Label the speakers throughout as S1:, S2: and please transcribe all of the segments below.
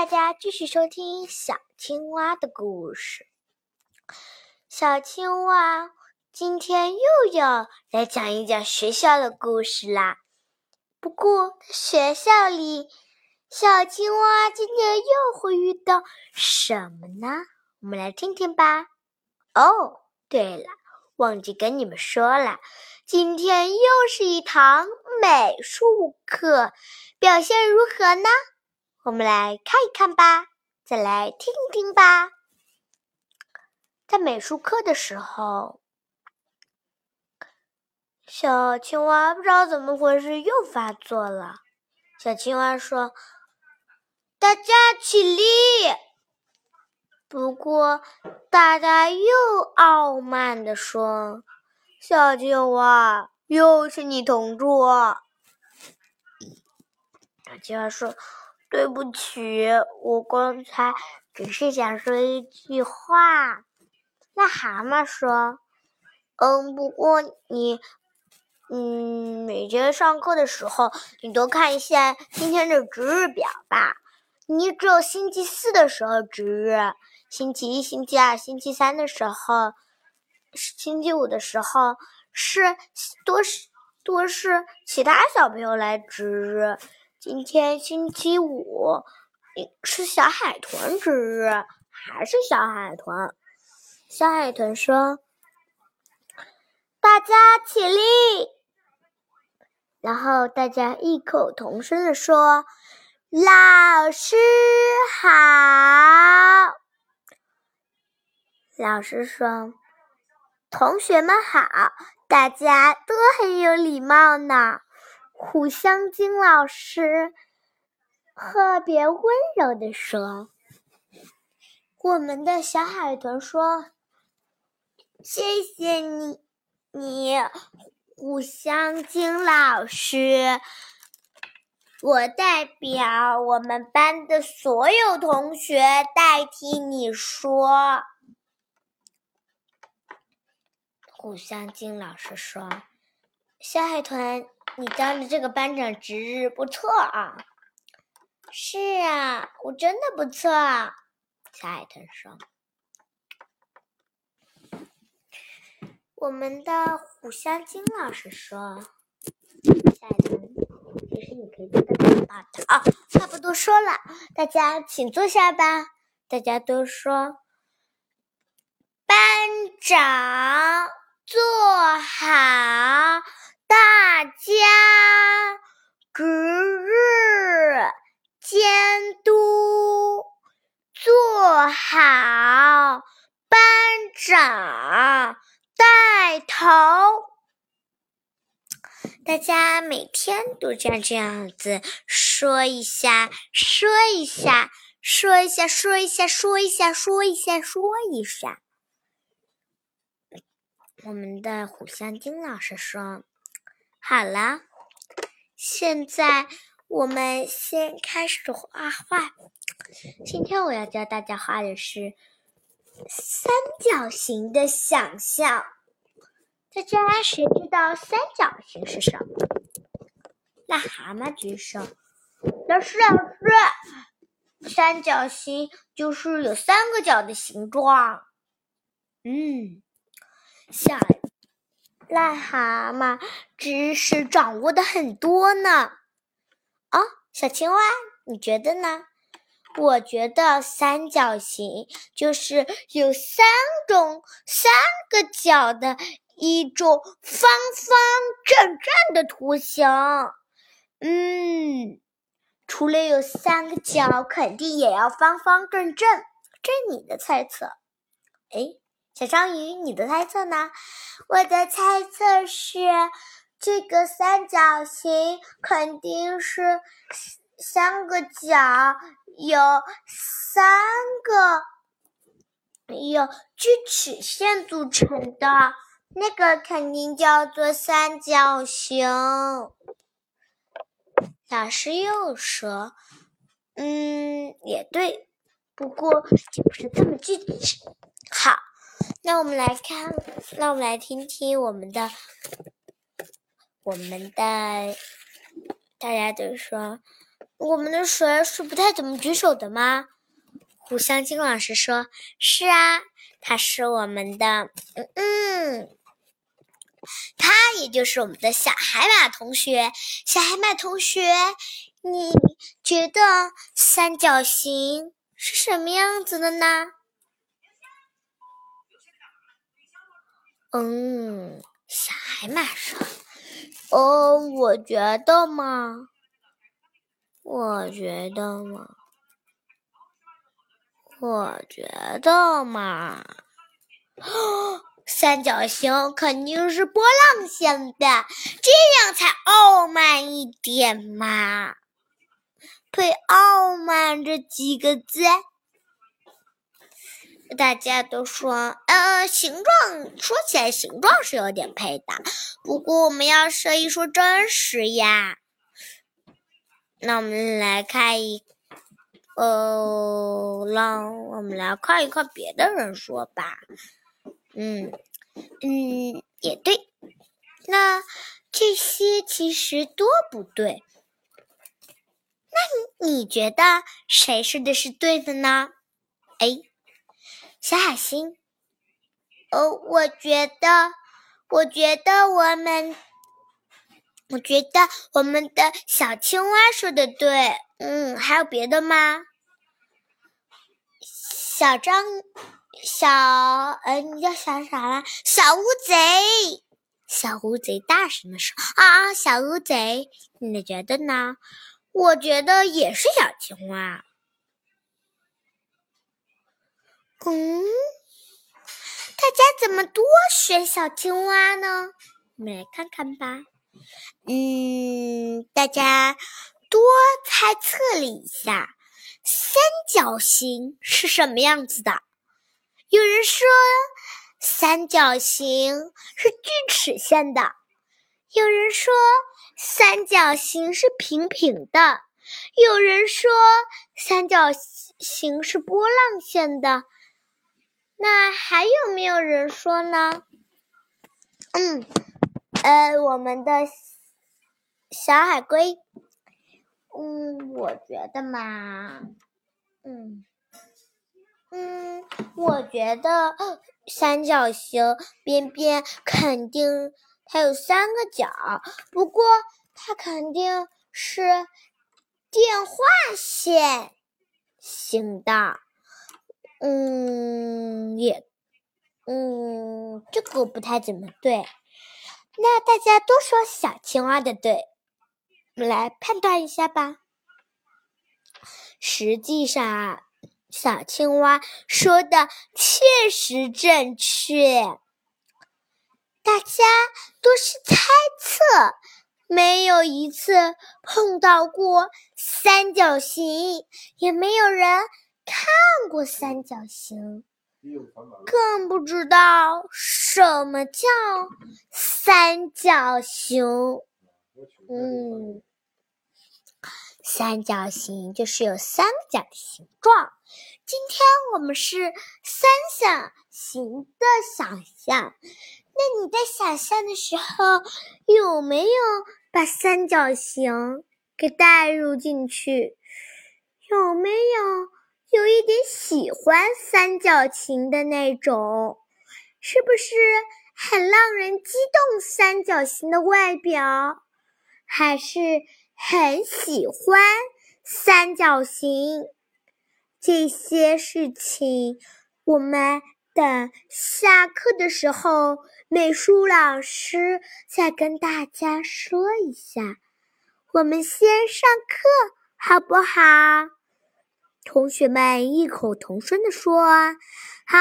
S1: 大家继续收听小青蛙的故事。小青蛙今天又要来讲一讲学校的故事啦。不过学校里，小青蛙今天又会遇到什么呢？我们来听听吧。哦，对了，忘记跟你们说了，今天又是一堂美术课，表现如何呢？我们来看一看吧，再来听一听吧。在美术课的时候，小青蛙不知道怎么回事又发作了。小青蛙说：“大家起立。”不过，大家又傲慢地说：“小青蛙，又是你同桌。”小青蛙说。对不起，我刚才只是想说一句话。癞蛤蟆说：“嗯，不过你，嗯，每节上课的时候，你都看一下今天的值日表吧。你只有星期四的时候值日，星期一、星期二、星期三的时候，星期五的时候是多是多是其他小朋友来值日。”今天星期五，是小海豚值日，还是小海豚？小海豚说：“大家起立。”然后大家异口同声的说：“老师好。”老师说：“同学们好，大家都很有礼貌呢。”虎香金老师特别温柔地说：“我们的小海豚说，谢谢你，你虎香金老师。我代表我们班的所有同学代替你说。”虎香金老师说：“小海豚。”你当的这个班长值日不错啊！是啊，我真的不错。小海豚说：“我们的虎香金老师说，小海豚，其实你可以做的更好的啊！话不多说了，大家请坐下吧。大家都说，班长坐好。”大家值日监督做好，班长带头。大家每就这样这样子说一下，说一下，说一下，说一下，说一下，说一下，说一下。我们的虎香金老师说。好了，现在我们先开始画画。今天我要教大家画的是三角形的想象。大家谁知道三角形是什么？癞蛤蟆举手。老师，老师，三角形就是有三个角的形状。嗯，小。癞蛤蟆知识掌握的很多呢，哦，小青蛙，你觉得呢？我觉得三角形就是有三种三个角的一种方方正正的图形。嗯，除了有三个角，肯定也要方方正正。这你的猜测，哎。小章鱼，你的猜测呢？我的猜测是，这个三角形肯定是三个角，有三个有锯齿线组成的，那个肯定叫做三角形。老师又说：“嗯，也对，不过也不是这么具体。”好。那我们来看，那我们来听听我们的，我们的，大家都说，我们的谁是不太怎么举手的吗？胡湘金老师说：“是啊，他是我们的，嗯嗯，他也就是我们的小海马同学。小海马同学，你觉得三角形是什么样子的呢？”嗯，小海马说：“哦，我觉得嘛。”我觉得嘛，我觉得嘛，三角形肯定是波浪形的，这样才傲慢一点嘛。配“傲慢”这几个字，大家都说，呃，形状说起来形状是有点配的，不过我们要说一说真实呀。那我们来看一，呃，让我们来看一看别的人说吧。嗯嗯，也对。那这些其实都不对。那你你觉得谁说的是对的呢哎小海星。哦，我觉得，我觉得我们。我觉得我们的小青蛙说的对，嗯，还有别的吗？小张，小，呃，你叫小啥了？小乌贼，小乌贼大声的说：“啊，小乌贼，你觉得呢？”我觉得也是小青蛙。嗯，大家怎么多选小青蛙呢？我们来看看吧。嗯，大家多猜测了一下，三角形是什么样子的？有人说三角形是锯齿线的，有人说三角形是平平的，有人说三角形是波浪线的。那还有没有人说呢？嗯。呃，我们的小海龟，嗯，我觉得嘛，嗯嗯，我觉得三角形边边肯定它有三个角，不过它肯定是电话线形的，嗯，也，嗯，这个不太怎么对。那大家都说小青蛙的对，我们来判断一下吧。实际上啊，小青蛙说的确实正确，大家都是猜测，没有一次碰到过三角形，也没有人看过三角形。更不知道什么叫三角形。嗯，三角形就是有三个角的形状。今天我们是三角形的想象。那你在想象的时候，有没有把三角形给带入进去？有没有？有一点喜欢三角形的那种，是不是很让人激动？三角形的外表，还是很喜欢三角形？这些事情，我们等下课的时候，美术老师再跟大家说一下。我们先上课，好不好？同学们异口同声地说：“好。”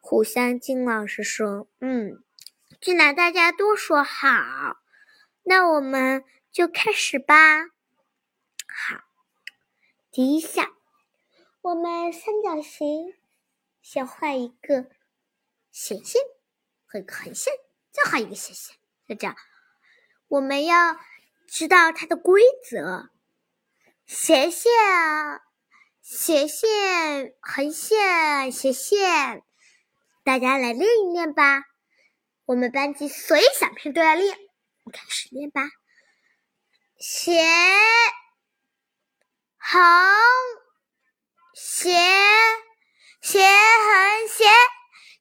S1: 胡湘金老师说：“嗯，既然大家都说好，那我们就开始吧。好，第一项，我们三角形先画一个斜线和一个横线，再画一个斜线，就这样。我们要。”知道它的规则，斜线、斜线、横线、斜线，大家来练一练吧。我们班级所有小朋友都要练。开始念吧。斜横斜斜横斜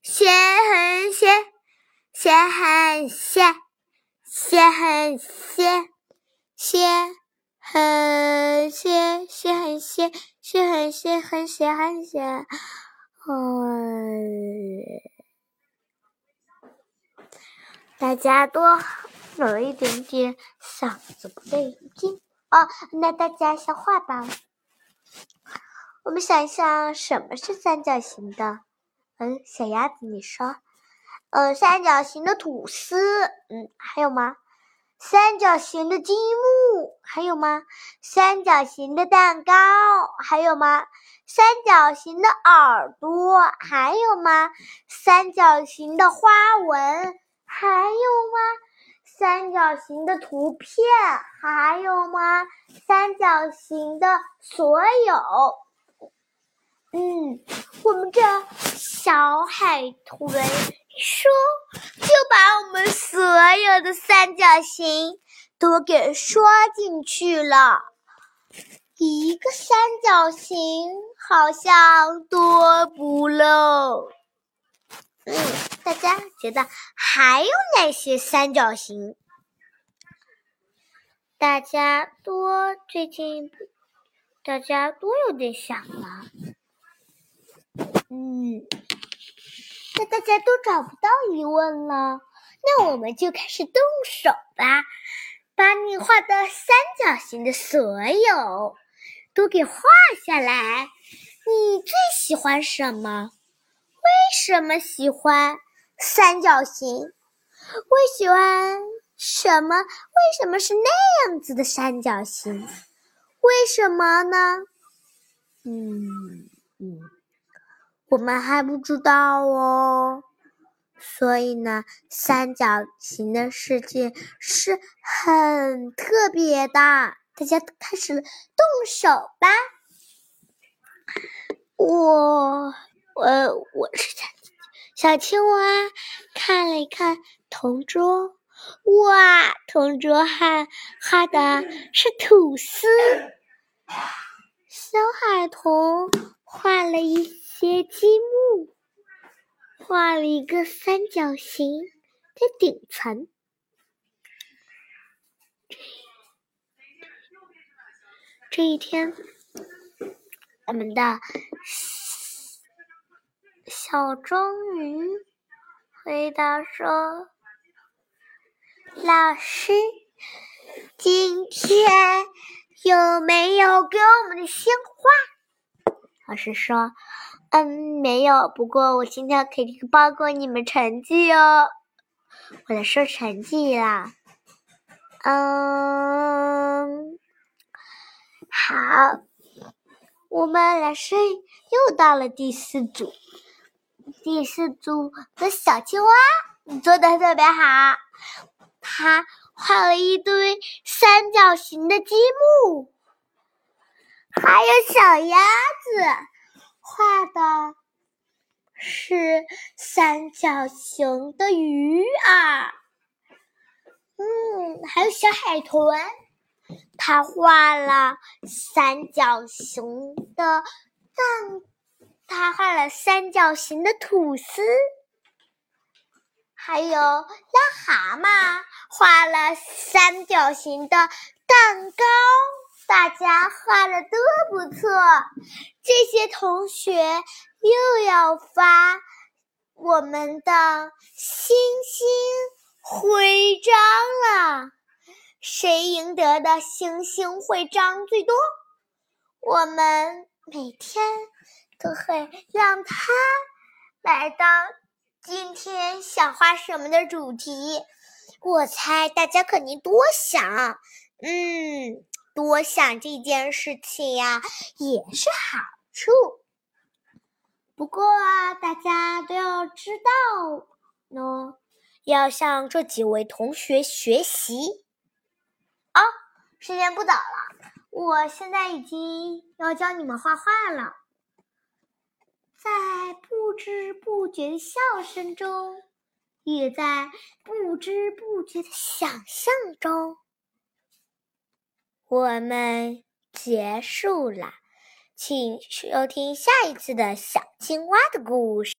S1: 斜横斜斜横斜斜横斜斜横斜斜横斜斜横斜横斜横斜，嗯。大家多有一点点嗓子不对劲哦，那大家消化吧。我们想一想，什么是三角形的？嗯，小鸭子，你说。呃，三角形的吐司，嗯，还有吗？三角形的积木，还有吗？三角形的蛋糕，还有吗？三角形的耳朵，还有吗？三角形的花纹。还有吗？三角形的图片还有吗？三角形的所有，嗯，我们这小海豚说就把我们所有的三角形都给说进去了。一个三角形好像多不漏。嗯，大家觉得还有哪些三角形？大家多最近，大家都有点想了。嗯，那大家都找不到疑问了，那我们就开始动手吧，把你画的三角形的所有都给画下来。你最喜欢什么？为什么喜欢三角形？我喜欢什么？为什么是那样子的三角形？为什么呢？嗯嗯，我们还不知道哦。所以呢，三角形的世界是很特别的。大家开始动手吧！我。我我是小青蛙，看了一看同桌，哇，同桌还画的是吐司。小海豚画了一些积木，画了一个三角形的顶层。这一天，我们的。小章鱼回答说：“老师，今天有没有给我们的鲜花？”老师说：“嗯，没有。不过我今天肯定报过你们成绩哦。我来说成绩啦。嗯，好，我们老师又到了第四组。”第四组的小青蛙，你做的特别好。它画了一堆三角形的积木，还有小鸭子画的是三角形的鱼儿。嗯，还有小海豚，它画了三角形的蛋。他画了三角形的吐司，还有癞蛤蟆画了三角形的蛋糕。大家画的都不错，这些同学又要发我们的星星徽章了。谁赢得的星星徽章最多？我们每天。都会让他来当今天想画什么的主题。我猜大家肯定多想，嗯，多想这件事情呀，也是好处。不过啊，大家都要知道呢，要向这几位同学学习。哦，时间不早了，我现在已经要教你们画画了。在不知不觉的笑声中，也在不知不觉的想象中。我们结束了，请收听下一次的小青蛙的故事。